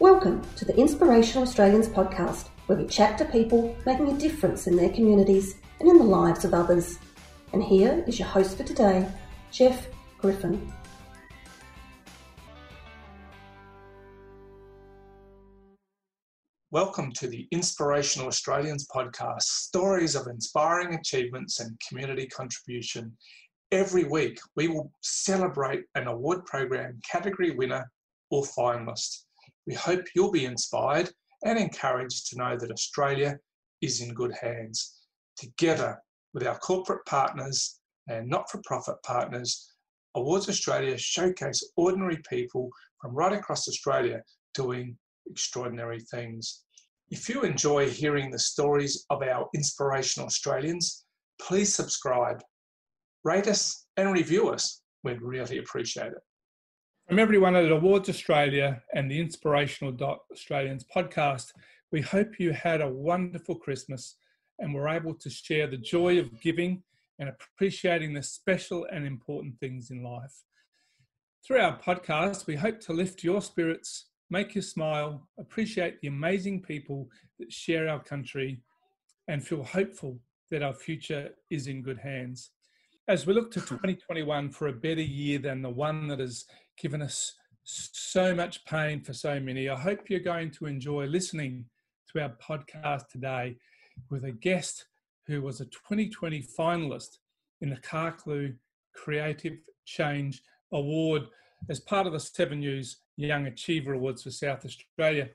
Welcome to the Inspirational Australians podcast, where we chat to people making a difference in their communities and in the lives of others. And here is your host for today, Jeff Griffin. Welcome to the Inspirational Australians podcast stories of inspiring achievements and community contribution. Every week, we will celebrate an award program category winner or finalist. We hope you'll be inspired and encouraged to know that Australia is in good hands. Together with our corporate partners and not for profit partners, Awards Australia showcase ordinary people from right across Australia doing extraordinary things. If you enjoy hearing the stories of our inspirational Australians, please subscribe, rate us, and review us. We'd really appreciate it. From everyone at Awards Australia and the Inspirational Australians podcast, we hope you had a wonderful Christmas and were able to share the joy of giving and appreciating the special and important things in life. Through our podcast, we hope to lift your spirits, make you smile, appreciate the amazing people that share our country, and feel hopeful that our future is in good hands. As we look to 2021 for a better year than the one that has given us so much pain for so many. I hope you're going to enjoy listening to our podcast today with a guest who was a 2020 finalist in the Carclew Creative Change Award as part of the Seven News Young Achiever Awards for South Australia.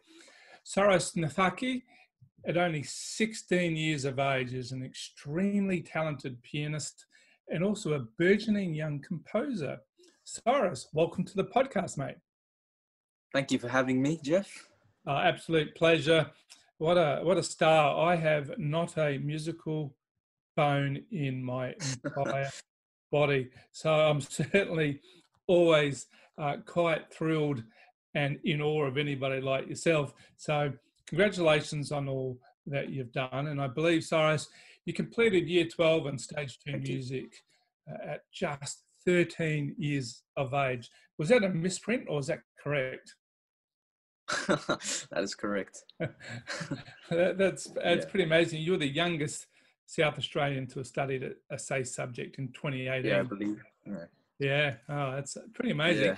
Saras Nathaki, at only 16 years of age, is an extremely talented pianist and also a burgeoning young composer. Cyrus, welcome to the podcast, mate. Thank you for having me, Jeff. Uh, absolute pleasure. What a what a star! I have not a musical bone in my entire body, so I'm certainly always uh, quite thrilled and in awe of anybody like yourself. So, congratulations on all that you've done, and I believe Cyrus, you completed Year 12 and Stage Two Thank music uh, at just 13 years of age. Was that a misprint or is that correct? that is correct. that, that's that's yeah. pretty amazing. You're the youngest South Australian to have studied a, a SACE subject in 2018. Yeah, I believe. Yeah. yeah. Oh, that's pretty amazing. Yeah.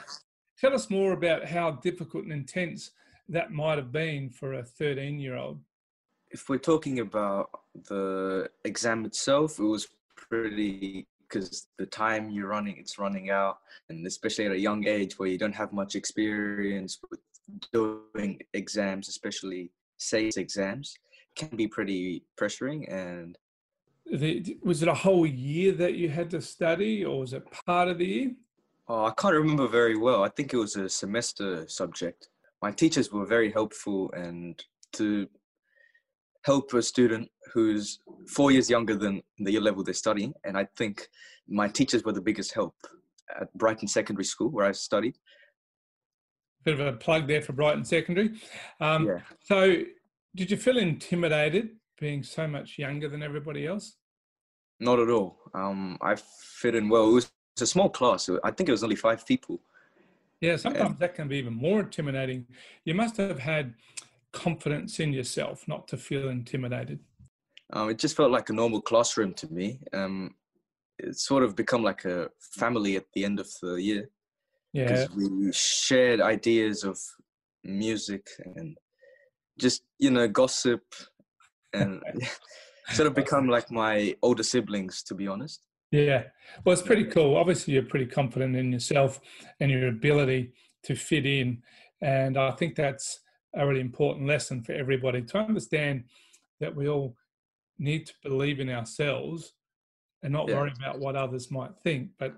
Tell us more about how difficult and intense that might have been for a 13 year old. If we're talking about the exam itself, it was pretty because the time you're running it's running out and especially at a young age where you don't have much experience with doing exams especially SACE exams can be pretty pressuring and the, was it a whole year that you had to study or was it part of the year? Oh, i can't remember very well. I think it was a semester subject. My teachers were very helpful and to help a student who's four years younger than the year level they're studying. And I think my teachers were the biggest help at Brighton Secondary School, where I studied. Bit of a plug there for Brighton Secondary. Um, yeah. So, did you feel intimidated being so much younger than everybody else? Not at all. Um, I fit in well. It was a small class. I think it was only five people. Yeah, sometimes and, that can be even more intimidating. You must have had confidence in yourself, not to feel intimidated? Um, it just felt like a normal classroom to me. Um, it's sort of become like a family at the end of the year. Yeah. Because we shared ideas of music and just, you know, gossip and sort of become like my older siblings, to be honest. Yeah. Well, it's pretty cool. Obviously, you're pretty confident in yourself and your ability to fit in. And I think that's a really important lesson for everybody to understand that we all need to believe in ourselves and not yeah. worry about what others might think, but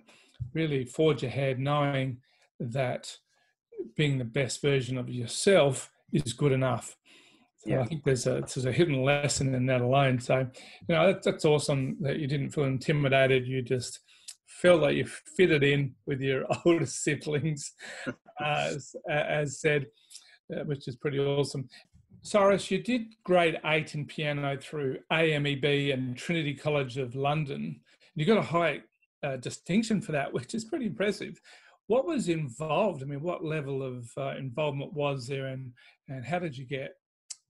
really forge ahead knowing that being the best version of yourself is good enough. So yeah. I think there's a there's a hidden lesson in that alone. So you know that's, that's awesome that you didn't feel intimidated. You just felt like you fitted in with your older siblings, as, as said. Uh, which is pretty awesome. Cyrus, you did grade eight in piano through AMEB and Trinity College of London. You got a high uh, distinction for that, which is pretty impressive. what was involved? I mean, what level of uh, involvement was there, and and how did you get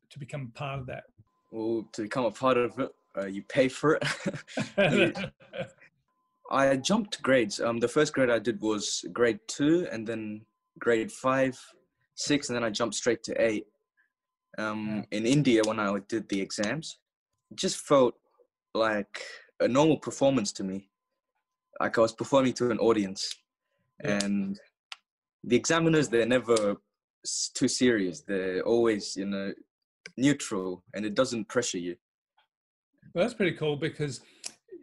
to become part of that? Well, to become a part of it, uh, you pay for it. I jumped grades. Um, the first grade I did was grade two, and then grade five, six, and then I jumped straight to eight. Um, in India, when I did the exams, it just felt like a normal performance to me. Like I was performing to an audience, yeah. and the examiners they're never too serious. They're always, you know, neutral, and it doesn't pressure you. Well, that's pretty cool because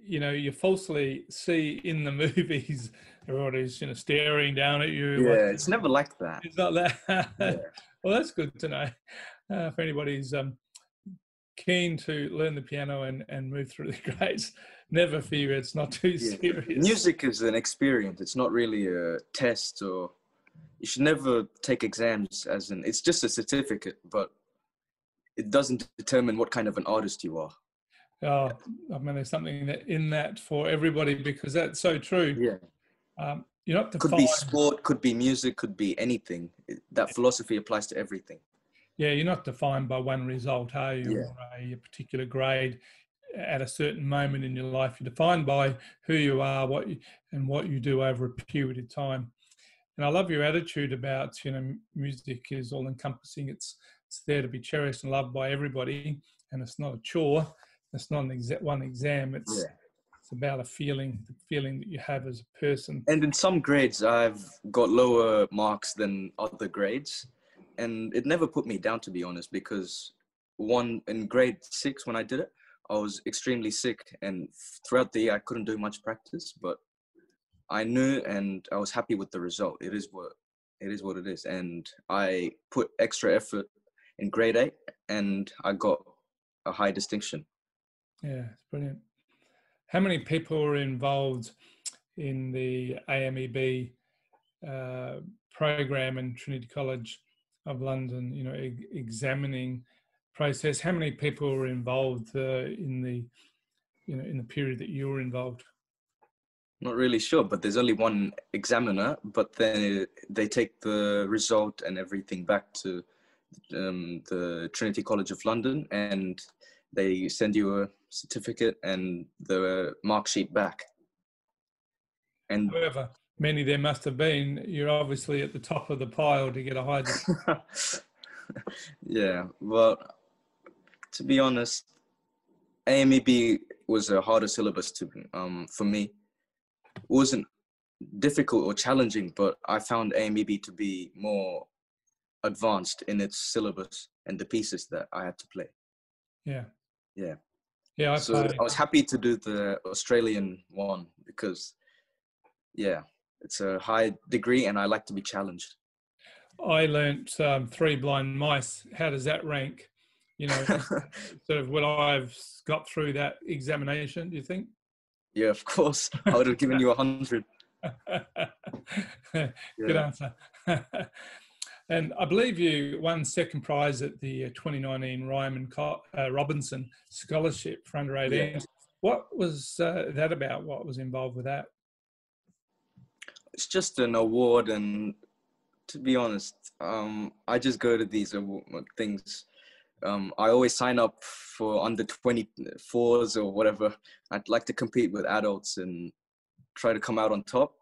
you know you falsely see in the movies everybody's you know staring down at you. Yeah, it's never like that. It's not that. Yeah. well, that's good to know. Uh, if anybody's um, keen to learn the piano and, and move through the grades, never fear it's not too yeah. serious. Music is an experience. It's not really a test or you should never take exams as an it's just a certificate, but it doesn't determine what kind of an artist you are. Oh, I mean, there's something that in that for everybody because that's so true. Yeah. Um, you're not defined. Could be sport, could be music, could be anything. That philosophy applies to everything. Yeah, you're not defined by one result, are you? Yeah. Or a, a particular grade at a certain moment in your life. You're defined by who you are, what you, and what you do over a period of time. And I love your attitude about you know music is all encompassing. It's it's there to be cherished and loved by everybody, and it's not a chore. It's not an exa- one exam. It's yeah. It's about a feeling, the feeling that you have as a person. And in some grades, I've got lower marks than other grades, and it never put me down to be honest. Because one in grade six when I did it, I was extremely sick, and throughout the year I couldn't do much practice, but I knew and I was happy with the result. It is what it is what it is, and I put extra effort in grade eight, and I got a high distinction. Yeah, it's brilliant. How many people are involved in the AMEB uh, program in Trinity College of London? You know, e- examining process. How many people were involved uh, in the, you know, in the period that you were involved? Not really sure, but there's only one examiner. But then they take the result and everything back to um, the Trinity College of London, and they send you a certificate and the mark sheet back. And however many there must have been, you're obviously at the top of the pile to get a high. yeah, well, to be honest, AMEB was a harder syllabus to um, for me. It wasn't difficult or challenging, but I found AMEB to be more advanced in its syllabus and the pieces that I had to play. Yeah. Yeah. Yeah. I, so I was happy to do the Australian one because, yeah, it's a high degree and I like to be challenged. I learnt um, three blind mice. How does that rank? You know, sort of when I've got through that examination, do you think? Yeah, of course. I would have given you a hundred. Good answer. And I believe you won second prize at the uh, 2019 Ryman uh, Robinson Scholarship for under 18s. Yeah. What was uh, that about? What was involved with that? It's just an award, and to be honest, um, I just go to these things. Um, I always sign up for under 24s or whatever. I'd like to compete with adults and try to come out on top.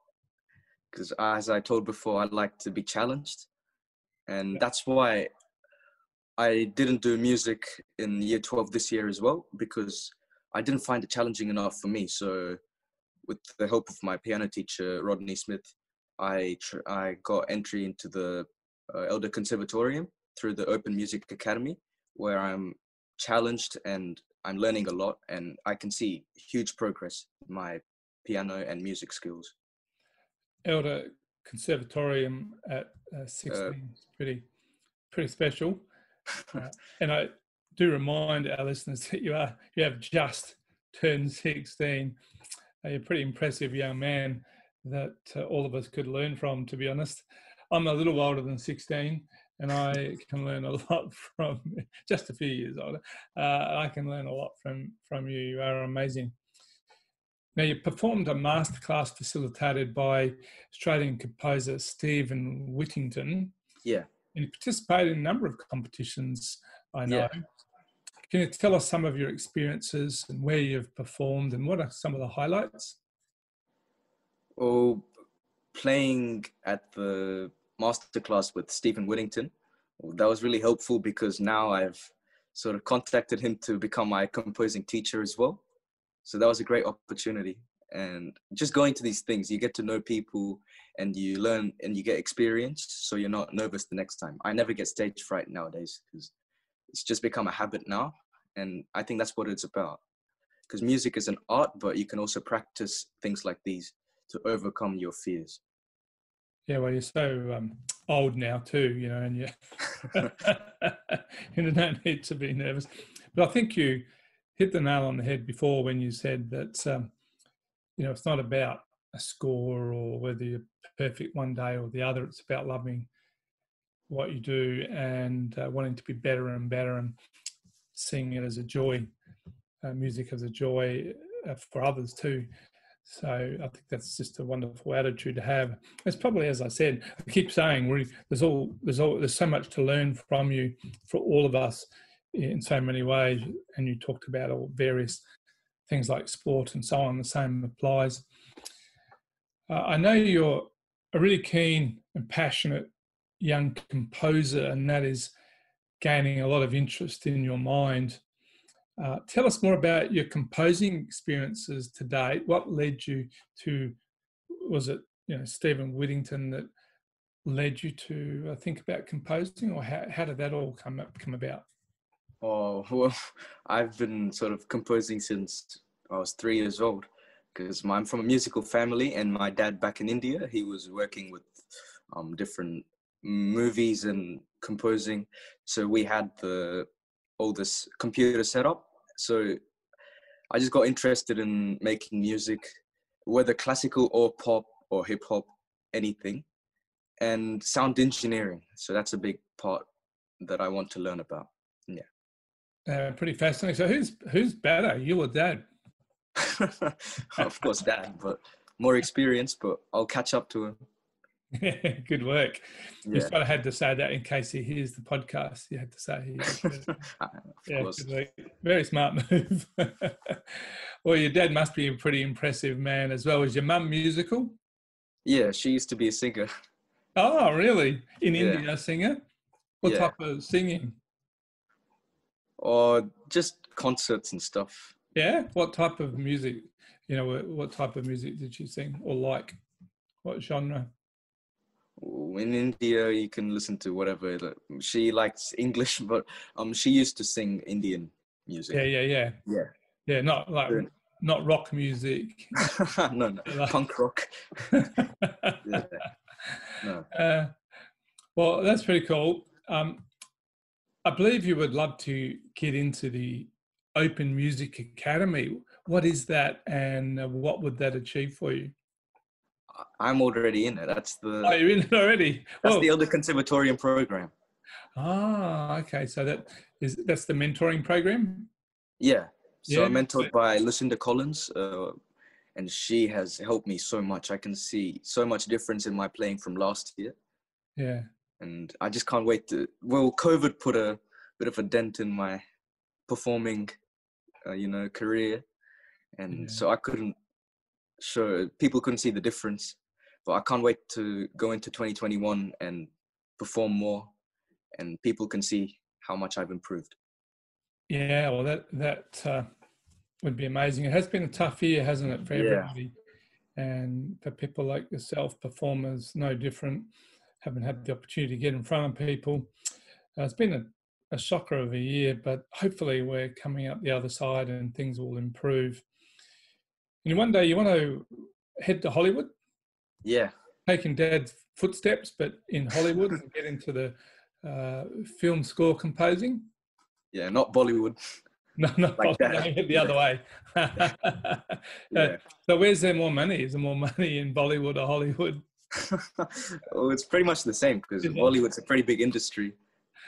Because as I told before, I like to be challenged and that's why I didn't do music in year 12 this year as well because I didn't find it challenging enough for me. So, with the help of my piano teacher Rodney Smith, I tr- I got entry into the uh, Elder Conservatorium through the Open Music Academy, where I'm challenged and I'm learning a lot, and I can see huge progress in my piano and music skills. Elder Conservatorium at uh, 16 uh, pretty pretty special. Uh, and I do remind our listeners that you are you have just turned 16. Uh, you're a pretty impressive young man that uh, all of us could learn from. To be honest, I'm a little older than 16, and I can learn a lot from just a few years older. Uh, I can learn a lot from from you. You are amazing. Now, you performed a masterclass facilitated by Australian composer Stephen Whittington. Yeah. And you participated in a number of competitions, I know. Yeah. Can you tell us some of your experiences and where you've performed and what are some of the highlights? Oh, playing at the masterclass with Stephen Whittington, that was really helpful because now I've sort of contacted him to become my composing teacher as well. So that was a great opportunity. And just going to these things, you get to know people and you learn and you get experience. So you're not nervous the next time. I never get stage fright nowadays because it's just become a habit now. And I think that's what it's about. Because music is an art, but you can also practice things like these to overcome your fears. Yeah, well, you're so um, old now too, you know, and you, you don't need to be nervous. But I think you hit the nail on the head before when you said that, um, you know, it's not about a score or whether you're perfect one day or the other. It's about loving what you do and uh, wanting to be better and better and seeing it as a joy, uh, music as a joy uh, for others too. So I think that's just a wonderful attitude to have. It's probably, as I said, I keep saying, there's all there's all there's so much to learn from you for all of us in so many ways. And you talked about all various things like sport and so on. The same applies. Uh, I know you're a really keen and passionate young composer, and that is gaining a lot of interest in your mind. Uh, tell us more about your composing experiences to date. What led you to, was it, you know, Stephen Whittington that led you to uh, think about composing, or how, how did that all come up, come about? Oh, well, I've been sort of composing since I was three years old because I'm from a musical family and my dad back in India, he was working with um, different movies and composing. So we had the all this computer setup. So I just got interested in making music, whether classical or pop or hip hop, anything, and sound engineering. So that's a big part that I want to learn about. Yeah. Uh, pretty fascinating. So who's who's better, you or dad? of course, dad, but more experience. But I'll catch up to him. Good work. Yeah. You sort of had to say that in case he hears the podcast. You had to say of yeah, course. Very smart move. well, your dad must be a pretty impressive man as well. Is your mum musical? Yeah, she used to be a singer. Oh, really? In Yeah. India, a singer? What Yeah. type of singing? Or just concerts and stuff. Yeah. What type of music? You know, what- type of music did she sing or like? What genre? In India, you can listen to whatever. She likes English, but um, she used to sing Indian music. Yeah, yeah, yeah. Yeah. Yeah, not like Yeah. not rock music. no, no, Like- punk rock. Yeah. No. Uh, well, that's pretty cool. Um, I believe you would love to get into the Open Music Academy. What is that, and what would that achieve for you? I'm already in it. That's the Oh, you're in it already. that's Oh, the Elder conservatorium program. ah, okay. So that is that's the mentoring program. Yeah. So Yeah, I'm mentored by Lucinda Collins, uh, and she has helped me so much. I can see so much difference in my playing from last year, Yeah, and I just can't wait to. Well, COVID put a bit of a dent in my performing, uh, you know, career, and Yeah. so I couldn't show people couldn't see the difference. But I can't wait to go into 2021 and perform more, and people can see how much I've improved. yeah. Well, that that uh, would be amazing. It has been a tough year, hasn't it, for Yeah. everybody? And for people like yourself, performers, no different. Haven't had the opportunity to get in front of people. Uh, it's been a, a shocker of a year, but hopefully we're coming up the other side and things will improve. And one day you want to head to Hollywood, Yeah. taking Dad's footsteps, but in Hollywood and get into the uh, film score composing. Yeah, not Bollywood. No, no, Like no, the other way. Yeah. so where's there more money? Is there more money in Bollywood or Hollywood? well, it's pretty much the same because Is it? Bollywood's a pretty big industry.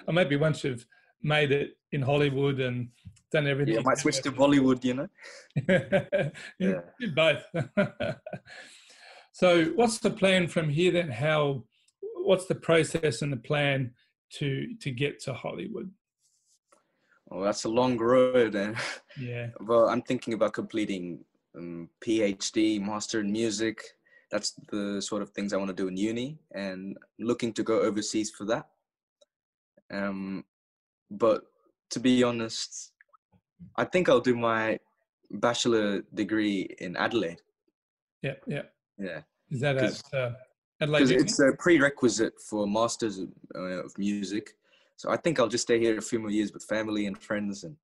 Or maybe once you've made it in Hollywood and done everything. Yeah, I might switch to Bollywood, you know. yeah, both. so, what's the plan from here then? How? What's the process and the plan to to get to Hollywood? Well, that's a long road, and yeah. Well, I'm thinking about completing um, PhD, master in music. That's the sort of things I want to do in uni, and looking to go overseas for that. Um, but to be honest, I think I'll do my bachelor degree in Adelaide. Yeah, yeah, yeah. Is that at uh, Adelaide? Because it's a prerequisite for masters of, uh, of, music. So I think I'll just stay here a few more years with family and friends and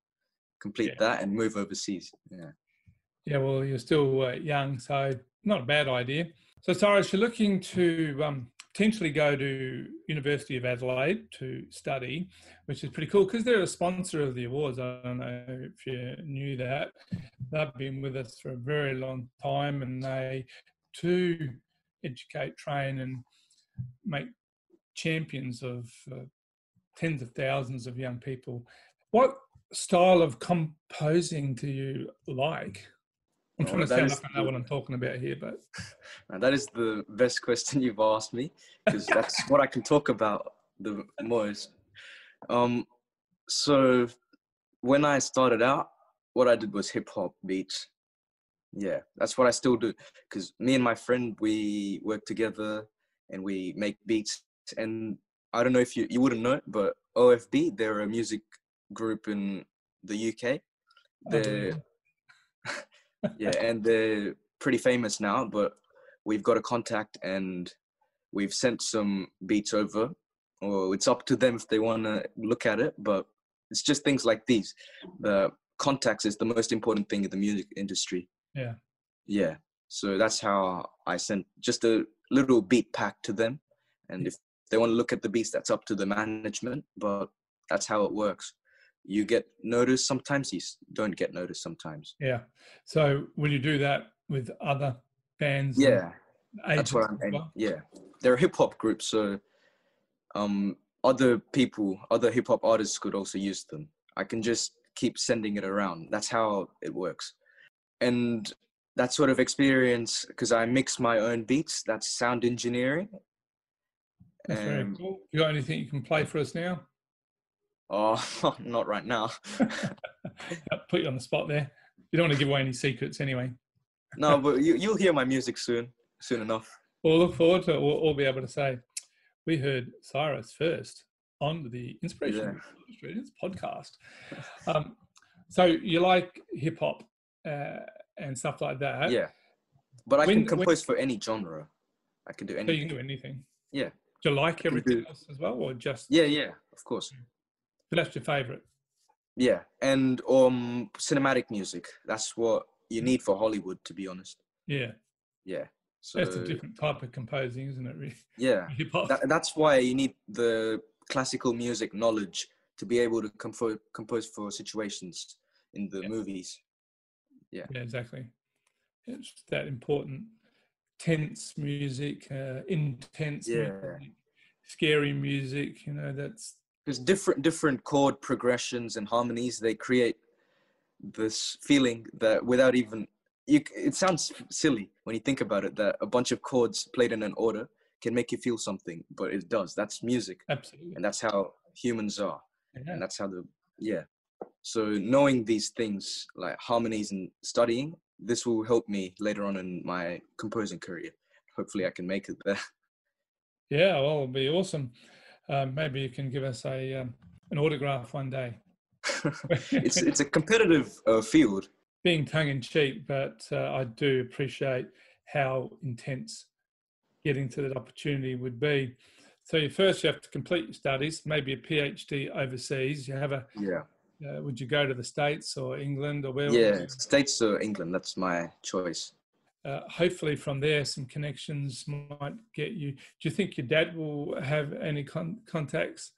complete yeah. that and move overseas. Yeah. Yeah, well, you're still uh, young, so not a bad idea. So, Cyrus, you're looking to um, potentially go to University of Adelaide to study, which is pretty cool because they're a sponsor of the awards. I don't know if you knew that. They've been with us for a very long time, and they to educate, train, and make champions of uh, tens of thousands of young people. What style of composing do you like? I'm trying to sound like I know what I'm talking about here, but that is the best question you've asked me because that's what I can talk about the most. Um, so when I started out, what I did was hip hop beats. Yeah, that's what I still do because me and my friend we work together and we make beats. And I don't know if you you wouldn't know, but OFB they're a music group in the UK. They're yeah, and they're pretty famous now. But we've got a contact, and we've sent some beats over. Or it's up to them if they want to look at it. But it's just things like these. The contacts is the most important thing in the music industry. Yeah. Yeah. So that's how I sent just a little beat pack to them. And if they want to look at the beats, that's up to the management. But that's how it works you get noticed sometimes you don't get noticed sometimes. Yeah. So will you do that with other bands yeah. That's what i'm well? yeah. They're a hip-hop group so um other people other hip-hop artists could also use them. I can just keep sending it around. That's how it works. And that sort of experience because i mix my own beats that's sound engineering. That's um, very cool. You got anything you can play for us now Oh, not right now. Put you on the spot there. You don't want to give away any secrets anyway. no, but you, you'll hear my music soon, soon enough. We'll look forward to it. We'll all be able to say, we heard Cyrus first on the Inspiration yeah. Australians podcast. Um, so you like hip hop uh, and stuff like that? Yeah. But I when, can compose when, for any genre. I can do anything. So you can do anything? Yeah. Do you like everything else as well, or just? Yeah, yeah, of course. Hmm. That's your favorite. Yeah, and um, cinematic music. That's what you need for Hollywood, to be honest. Yeah. Yeah. So, that's a different type of composing, isn't it? Really? Yeah. that, that's why you need the classical music knowledge to be able to compose compose for situations in the yeah. movies. Yeah. Yeah, exactly. It's that important tense music, uh, intense yeah. music, scary music. You know, that's because different different chord progressions and harmonies. They create this feeling that without even you it sounds silly when you think about it that a bunch of chords played in an order can make you feel something but it does. That's music. Absolutely. And that's how humans are. Yeah. and that's how the yeah. So knowing these things like harmonies and studying this will help me later on in my composing career. Hopefully i can make it there. Yeah well it'll be awesome um, maybe you can give us a um, an autograph one day. it's it's a competitive uh, field. Being tongue in cheek, but uh, I do appreciate how intense getting to that opportunity would be. So you first you have to complete your studies, maybe a PhD overseas. You have a yeah. Uh, would you go to the states or England or where? Yeah, states or England. That's my choice uh, hopefully from there some connections might get you do you think your dad will have any con- contacts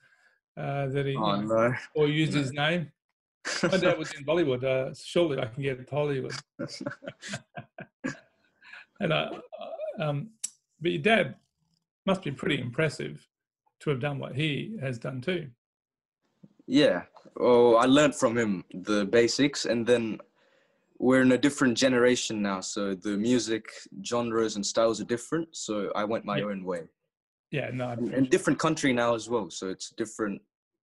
uh, that he oh, no. or use no. his name my dad was in bollywood uh, surely i can get to hollywood and uh, um, but your dad must be pretty impressive to have done what he has done too Yeah. Oh, I learned from him the basics, and then we're in a different generation now, so the music genres and styles are different. So I went my Yeah. own way, Yeah, no, and, and different country now as well. So it's different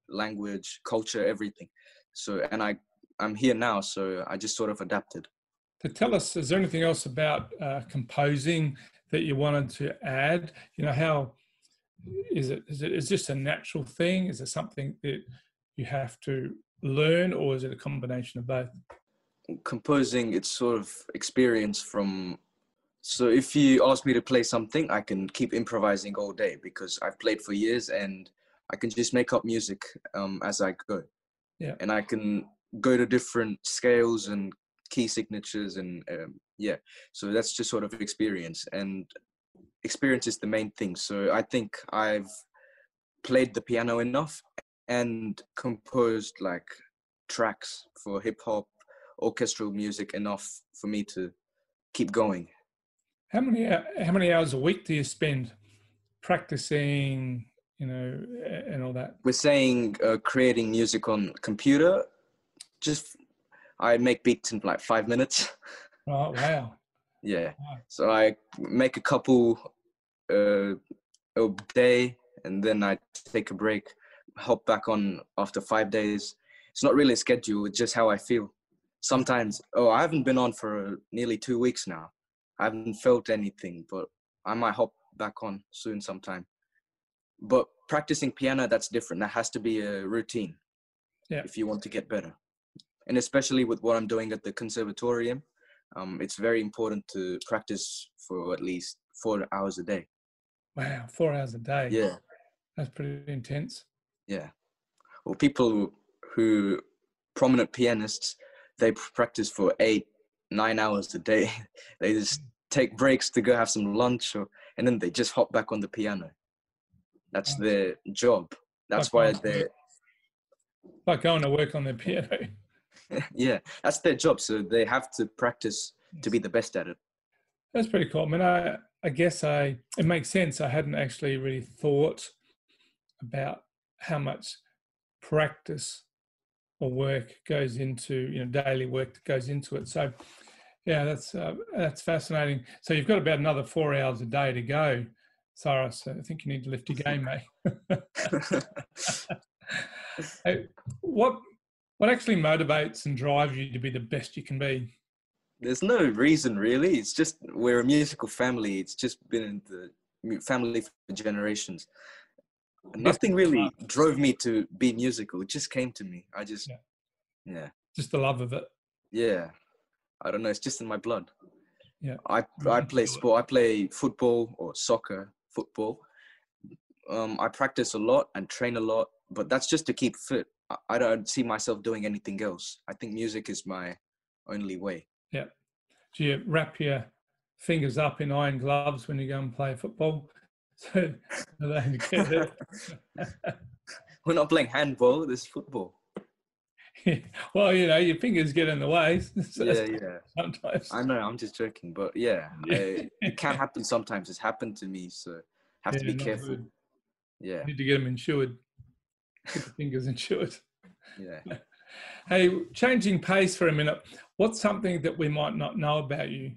language, culture, everything. So and I I'm here now, so I just sort of adapted. to tell us is there anything else about uh, composing that you wanted to add you know how is it is it is this a natural thing is it something that you have to learn or is it a combination of both composing it's sort of experience from so if you ask me to play something i can keep improvising all day because i've played for years and i can just make up music um, as i go. Yeah. and i can go to different scales and key signatures and um, yeah. So that's just sort of experience and experience is the main thing. So i think i've played the piano enough and composed like tracks for hip hop orchestral music enough for me to keep going. how many how many hours a week do you spend practicing you know and all that We're saying uh, creating music on computer. Just I make beats in like five minutes. oh wow yeah. Wow. So I make a couple uh, a day, and then I take a break, hop back on after five days. It's not really a schedule. It's just how I feel. Sometimes, oh, I haven't been on for nearly two weeks now. I haven't felt anything, but I might hop back on soon sometime. But practicing piano, that's different. That has to be a routine. Yeah. If you want to get better, and especially with what I'm doing at the conservatorium, um, it's very important to practice for at least four hours a day. wow four hours a day Yeah, that's pretty intense yeah. Well, people who prominent pianists, they practice for eight, nine hours a day. they just take breaks to go have some lunch, or and then they just hop back on the piano. That's Wow. their job. That's Like why they, like going to work on the piano yeah, that's their job. So they have to practice to be the best at it. That's pretty cool. I mean, I, I guess I it makes sense. I hadn't actually really thought about how much practice or work goes into you know daily work that goes into it. So, yeah, that's uh, that's fascinating. So you've got about another four hours a day to go, Cyrus. I think you need to lift your game, mate. What what actually motivates and drives you to be the best you can be? There's no reason really. It's just we're a musical family. It's just been in the family for generations. Nothing really drove me to be musical. It just came to me. I just, Yeah. yeah, Just the love of it. yeah. I don't know. It's just in my blood. Yeah. I I play sport. I play football or soccer. Football. Um, I practice a lot and train a lot, but that's just to keep fit. I, I don't see myself doing anything else. I think music is my only way. Yeah. Do you wrap your fingers up in iron gloves when you go and play football? So so they don't get hurt? We're not playing handball. This is football. well, you know, your fingers get in the way so Yeah, yeah. sometimes. I know. I'm just joking, but yeah, Yeah. uh, it can happen sometimes. It's happened to me, so have to be careful. good. Yeah, Need to get them insured. Get the fingers insured. yeah. Hey, changing pace for a minute. What's something that we might not know about you?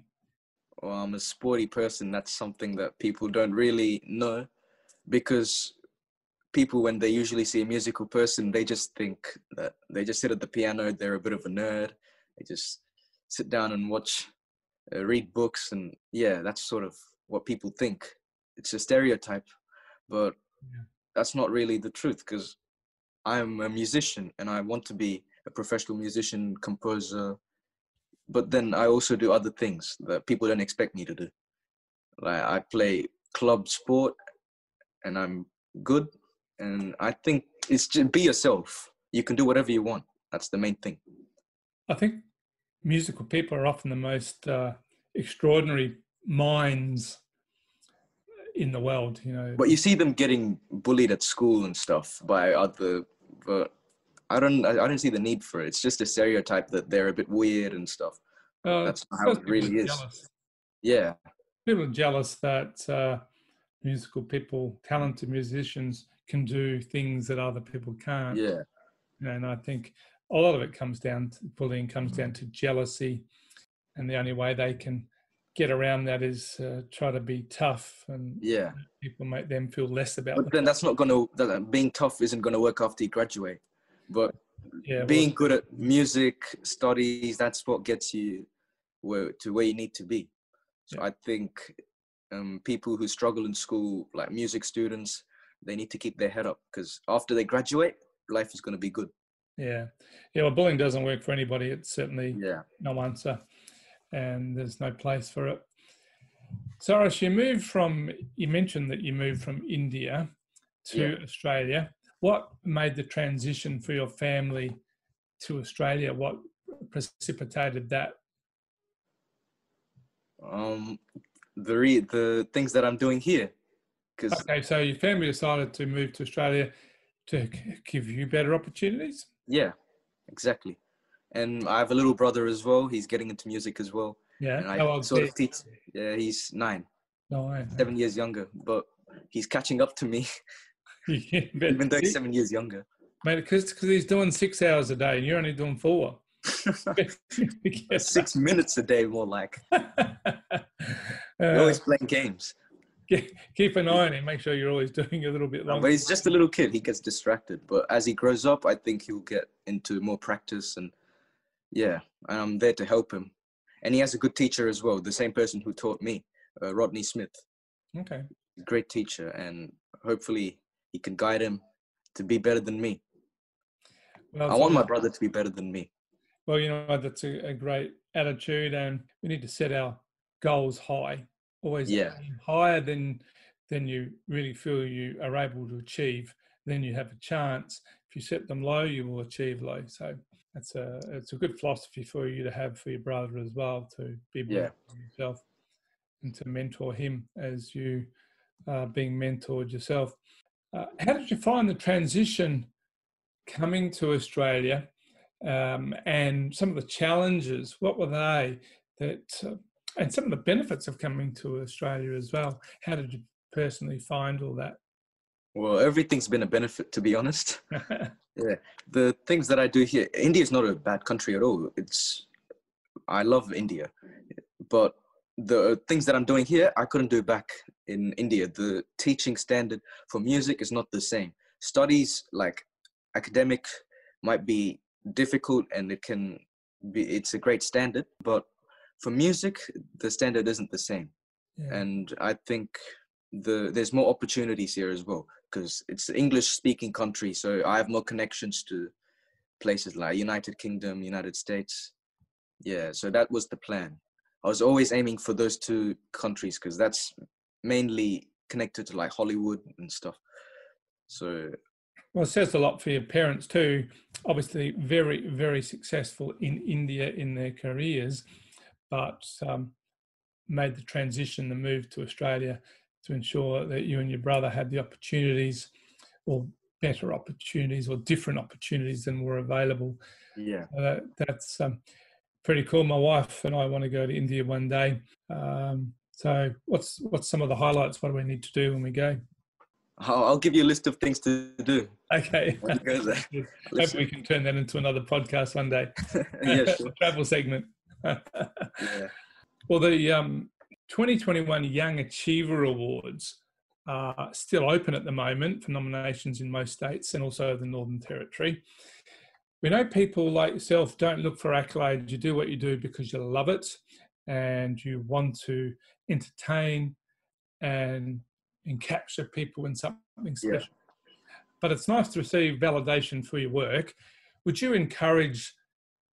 Well, I'm a sporty person. That's something that people don't really know, because people, when they usually see a musical person, they just think that they just sit at the piano. They're a bit of a nerd. They just sit down and watch, uh, read books, and yeah, that's sort of what people think. It's a stereotype, but Yeah. that's not really the truth because I'm a musician and I want to be a professional musician, composer. But then I also do other things that people don't expect me to do. Like I play club sport and I'm good. And I think it's just be yourself. You can do whatever you want. That's the main thing. I think musical people are often the most uh, extraordinary minds in the world. You know, But you see them getting bullied at school and stuff by other. But I don't. I I don't see the need for it. It's just a stereotype that they're a bit weird and stuff. Uh, That's not how it really is. jealous. Yeah, People are jealous that uh, musical people, talented musicians, can do things that other people can't. yeah. And I think a lot of it comes down to bullying comes down to jealousy, and the only way they can get around that is uh, try to be tough and Yeah, people make them feel less about but them. then that's not gonna. That, being tough isn't gonna work after you graduate. But Yeah, well, being good at music studies, that's what gets you where to where you need to be. So Yeah. I think um, people who struggle in school, like music students, they need to keep their head up because after they graduate, life is gonna be good. yeah, yeah. Well, bullying doesn't work for anybody. It's certainly Yeah. no answer, and there's no place for it. Cyrus, you moved from. You mentioned that you moved from India to Yeah. Australia. What made the transition for your family to Australia? What precipitated that? Um, the re- the things that I'm doing here, because Okay, so your family decided to move to Australia to give you better opportunities. yeah, exactly. And I have a little brother as well. He's getting into music as well. Yeah, And how I old sort is of teach. Yeah, he's nine, he? No, seven years younger, but he's catching up to me, yeah, even though he's seven years younger. mate, because he's doing six hours a day and you're only doing four. Six minutes a day, more like. We're Uh, always playing games. keep an eye on him. Make sure you're always doing a little bit But he's just a little kid. He gets distracted. But as he grows up, I think he'll get into more practice. And yeah, and I'm there to help him. And he has a good teacher as well. The same person who taught me, uh, Rodney Smith. Okay. Great teacher. And hopefully he can guide him to be better than me. Well, I want my brother to be better than me. Well, you know, that's a, a great attitude, and we need to set our goals high. Always Yeah. higher than than you really feel you are able to achieve. Then you have a chance. If you set them low, you will achieve low. So that's a it's a good philosophy for you to have for your brother as well to be Yeah. yourself and to mentor him as you are being mentored yourself. Uh, how did you find the transition coming to Australia? um, and some of the challenges. What were they that, uh, and some of the benefits of coming to Australia as well? How did you personally find all that? Well, everything's been a benefit, to be honest. yeah, the things that I do here, India is not a bad country at all. It's, I love India, but the things that I'm doing here, I couldn't do back in India. The teaching standard for music is not the same. Studies like academic might be difficult and it can be, it's a great standard, but for music, the standard isn't the same. Yeah. And I think the there's more opportunities here as well because it's an English speaking country, so I have more connections to places like United Kingdom, United States. Yeah, so that was the plan. I was always aiming for those two countries because that's mainly connected to like Hollywood and stuff. So Well, it says a lot for your parents too. Obviously, very, very successful in India in their careers, but um, made the transition, the move to Australia to ensure that you and your brother had the opportunities or better opportunities or different opportunities than were available. yeah, So that, that's um, pretty cool. My wife and I want to go to India one day. Um, so, what's what's some of the highlights? What do we need to do when we go? I'll, give you a list of things to do Okay. when you go there. Maybe Listen. we can turn that into another podcast one day. yeah, sure. Travel segment. Yeah. well, the um, 2021 Young Achiever Awards are still open at the moment for nominations in most states and also the Northern Territory. We know people like yourself don't look for accolades. You do what you do because you love it and you want to entertain and, and capture people in something Yeah. special. But it's nice to receive validation for your work. Would you encourage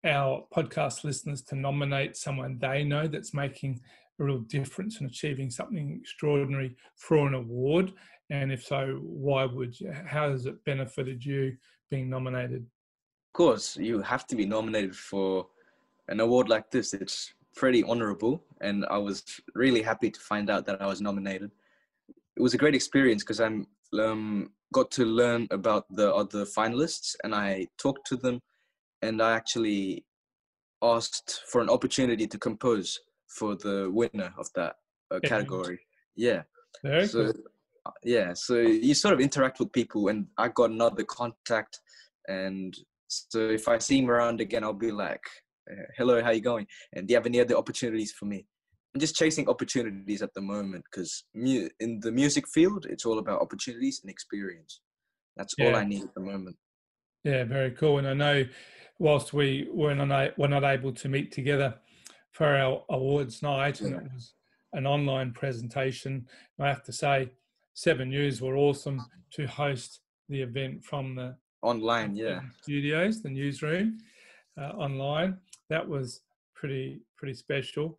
our podcast listeners to nominate someone they know that's making a real difference and achieving something extraordinary for an award? And if so, why would you? How has it benefited you being nominated? Of course, you have to be nominated for an award like this. It's pretty honorable, and I was really happy to find out that I was nominated. It was a great experience because I'm um, got to learn about the other finalists, and I talked to them, and I actually asked for an opportunity to compose for the winner of that uh, category. Yeah. Very so cool. uh, yeah so you sort of interact with people and i got another contact and So if I see him around again, I'll be like, uh, "Hello, how you going? And do you have any other opportunities for me?" I'm just chasing opportunities at the moment because mu- in the music field, it's all about opportunities and experience. That's all I need at the moment. Yeah, very cool. And I know, whilst we were not were not able to meet together for our awards night, and it was an online presentation, I have to say, Seven News were awesome to host the event from the Online, yeah. studios, the newsroom, uh, online. That was pretty pretty special.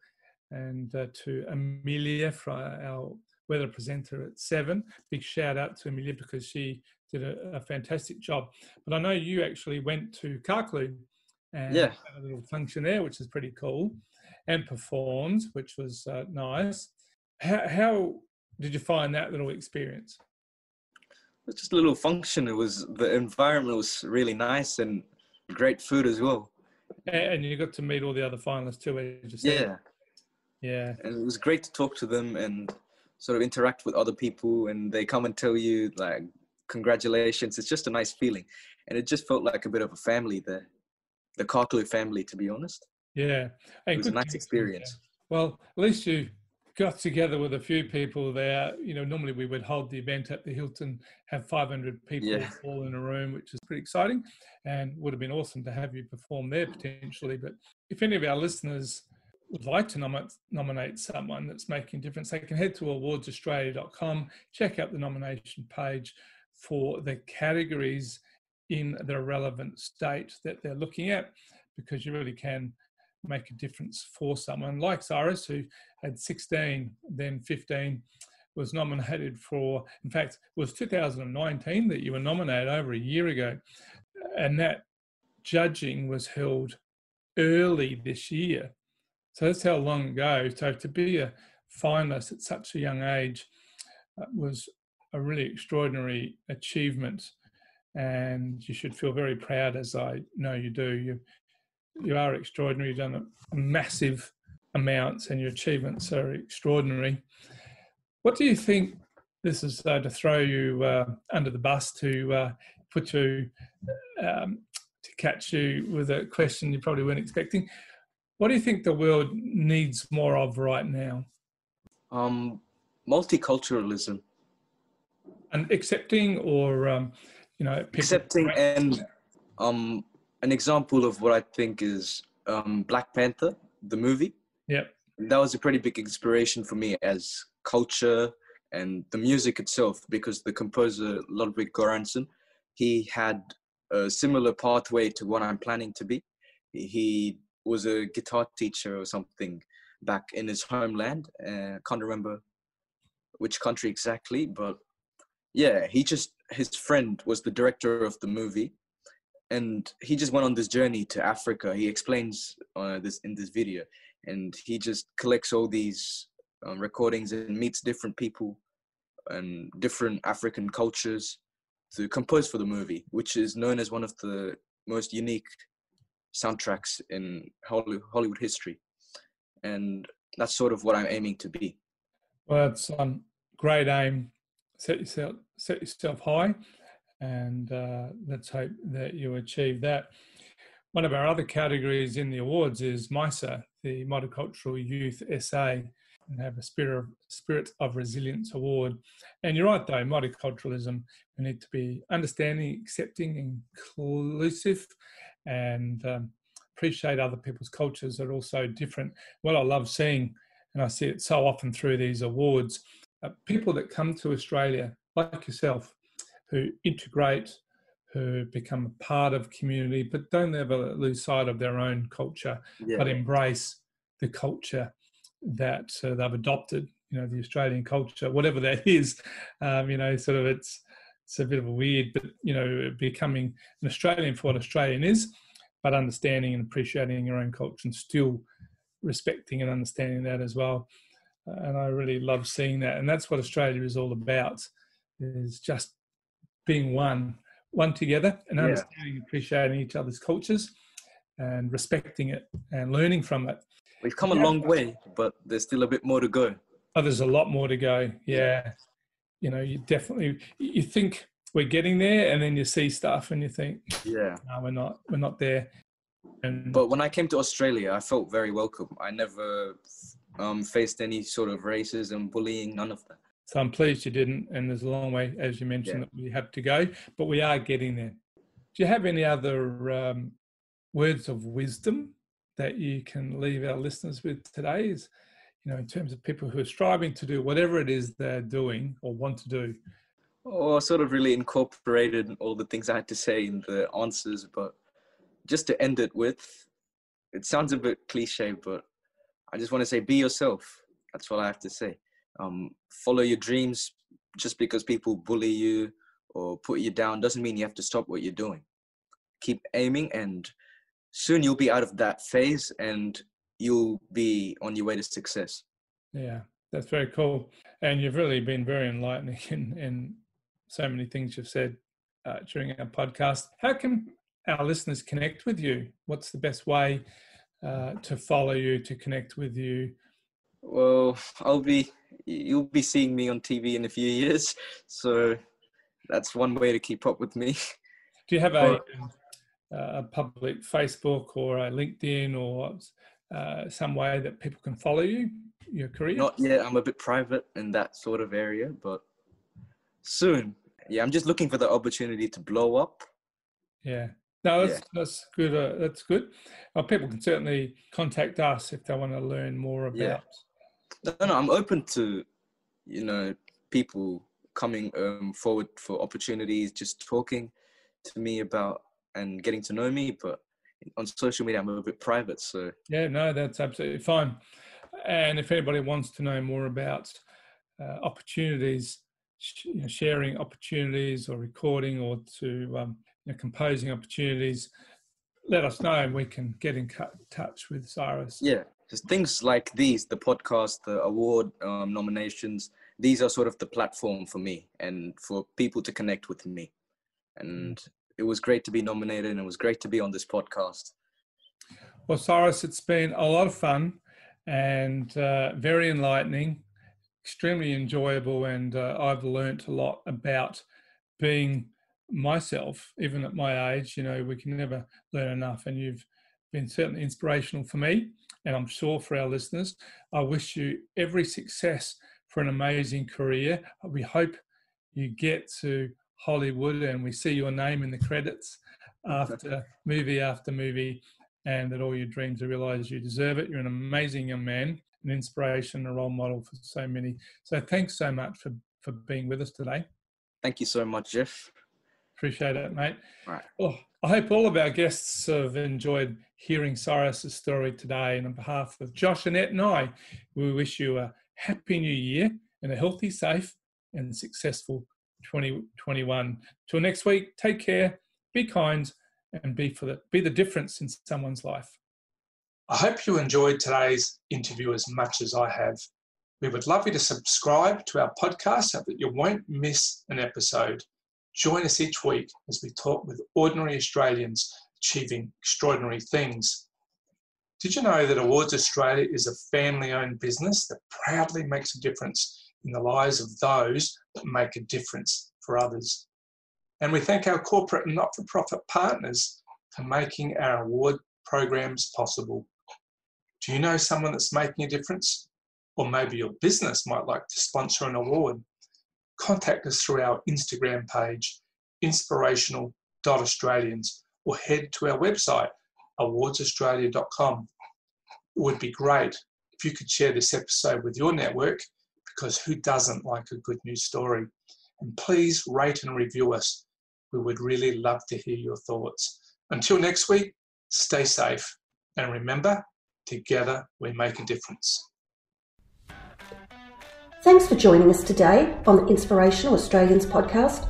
And uh, to Amelia, for our weather presenter at Seven, big shout out to Amelia because she did a, a fantastic job. But I know you actually went to Carclew and Yeah. had a little function there, which is pretty cool, and performed, which was uh, nice. How, how did you find that little experience? It's just a little function. It was the environment was really nice and great food as well. And you got to meet all the other finalists too, as you said. Yeah, Yeah. and it was great to talk to them and sort of interact with other people. And they come and tell you like, "Congratulations!" It's just a nice feeling, and it just felt like a bit of a family there, the Carclew family, to be honest. Yeah. It was a nice experience. there. Well, at least you got together with a few people there. You know, normally we would hold the event at the Hilton, have 500 people Yeah. all in a room, which is pretty exciting and would have been awesome to have you perform there potentially. But if any of our listeners would like to nominate, nominate someone that's making a difference, they can head to awardsaustralia.com, check out the nomination page for the categories in the relevant state that they're looking at, because you really can make a difference for someone like Cyrus, who had 16, then 15, was nominated for, in fact, it was 2019 that you were nominated over a year ago. And that judging was held early this year. So that's how long ago. So to be a finalist at such a young age uh, was a really extraordinary achievement. And you should feel very proud, as I know you do. You, you are extraordinary. You've done massive amounts, and your achievements are extraordinary. What do you think? This is uh, to throw you uh, under the bus to uh, put you um, to catch you with a question you probably weren't expecting. What do you think the world needs more of right now? Um, multiculturalism, And accepting, or um, you know, accepting, and um, an example of what I think is um, Black Panther, the movie. Yep. that was a pretty big inspiration for me as culture and the music itself because the composer Ludwig Göransson he had a similar pathway to what I'm planning to be. He was a guitar teacher or something back in his homeland. Uh, can't remember which country exactly, but yeah, he just his friend was the director of the movie, and he just went on this journey to Africa. He explains uh, this in this video, and he just collects all these um, recordings and meets different people and different African cultures to compose for the movie, which is known as one of the most unique soundtracks in Hollywood history. And that's sort of what I'm aiming to be. Well, it's um, great aim. Set yourself set yourself high, and uh, let's hope that you achieve that. One of our other categories in the awards is MYSA, the Multicultural Youth SA, and have a Spirit of, Spirit of Resilience Award. And you're right, though, multiculturalism, we need to be understanding, accepting, inclusive, and um, appreciate other people's cultures that are also different. What I love seeing, and I see it so often through these awards, uh, people that come to Australia, like yourself, who integrate, who become a part of community, but don't ever lose sight of their own culture, but embrace the culture that uh, they've adopted. You know, the Australian culture, whatever that is. Um, you know, sort of it's it's a bit of a weird, but you know, becoming an Australian for what Australian is, but understanding and appreciating your own culture and still respecting and understanding that as well. And I really love seeing that, and that's what Australia is all about: is just being one, one together, and Yeah. understanding, and appreciating each other's cultures, and respecting it and learning from it. We've come a Yeah. long way, but there's still a bit more to go. Oh, there's a lot more to go. Yeah. You know, you definitely, you think we're getting there, and then you see stuff and you think, Yeah. no, we're not, we're not there. And But when I came to Australia, I felt very welcome. I never um, faced any sort of racism, bullying, none of that. so I'm pleased you didn't. And there's a long way, as you mentioned, Yeah. that we have to go, but we are getting there. Do you have any other um, words of wisdom that you can leave our listeners with today? Is you know, in terms of people who are striving to do whatever it is they're doing or want to do. Oh, I sort of really incorporated all the things I had to say in the answers, but just to end it with, it sounds a bit cliche, but I just want to say be yourself. That's all I have to say. Um, follow your dreams. Just because people bully you or put you down doesn't mean you have to stop what you're doing. Keep aiming, and soon you'll be out of that phase and you'll be on your way to success. Yeah, that's very cool. And you've really been very enlightening in, in so many things you've said uh, during our podcast. How can our listeners connect with you? What's the best way uh, to follow you, to connect with you? Well, I'll be you'll be seeing me on TV in a few years, so that's one way to keep up with me. Do you have a, a public Facebook or a LinkedIn or uh, some way that people can follow you, your career? Not yet. I'm a bit private in that sort of area, but soon. Yeah, I'm just looking for the opportunity to blow up. Yeah. No, that's Yeah. that's good. Uh, that's good. Uh, people can certainly contact us if they want to learn more about. Yeah. No, no, I'm open to, you know, people coming um, forward for opportunities, just talking to me about and getting to know me. But on social media, I'm a bit private, so Yeah, no, that's absolutely fine. And if anybody wants to know more about uh, opportunities, sh- you know, sharing opportunities or recording or to um, you know, composing opportunities, let us know and we can get in touch with Cyrus. yeah, just things like these, the podcast, the award um, nominations. These are sort of the platform for me and for people to connect with me. And it was great to be nominated, and it was great to be on this podcast. Well, Cyrus, it's been a lot of fun and uh, very enlightening, extremely enjoyable, and uh, I've learnt a lot about being myself, even at my age. You know, we can never learn enough, and you've been certainly inspirational for me, and I'm sure for our listeners. I wish you every success for an amazing career. We hope you get to Hollywood and we see your name in the credits after movie after movie and that all your dreams are realized. You deserve it. You're an amazing young man, an inspiration, a role model for so many. So thanks so much for, for being with us today. Thank you so much, Jeff. Appreciate it, mate. Right. Well, I hope all of our guests have enjoyed hearing Cyrus's story today. And on behalf of Josh, Annette, and I, we wish you a happy new year and a healthy, safe, and successful 2021. Till next week, take care, be kind, and be for the be the difference in someone's life. I hope you enjoyed today's interview as much as I have. We would love you to subscribe to our podcast so that you won't miss an episode. Join us each week as we talk with ordinary Australians achieving extraordinary things. Did you know that Awards Australia is a family owned business that proudly makes a difference in the lives of those that make a difference for others? And we thank our corporate and not for profit partners for making our award programs possible. Do you know someone that's making a difference? Or maybe your business might like to sponsor an award. Contact us through our Instagram page, inspirational.australians, or head to our website, awardsaustralia.com. It would be great if you could share this episode with your network because who doesn't like a good news story? And please rate and review us. We would really love to hear your thoughts. Until next week, stay safe and remember, together we make a difference. Thanks for joining us today on the Inspirational Australians podcast.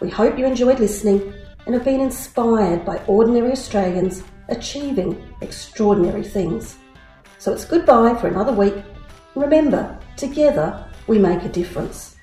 We hope you enjoyed listening and have been inspired by ordinary Australians achieving extraordinary things. So it's goodbye for another week. Remember, together we make a difference.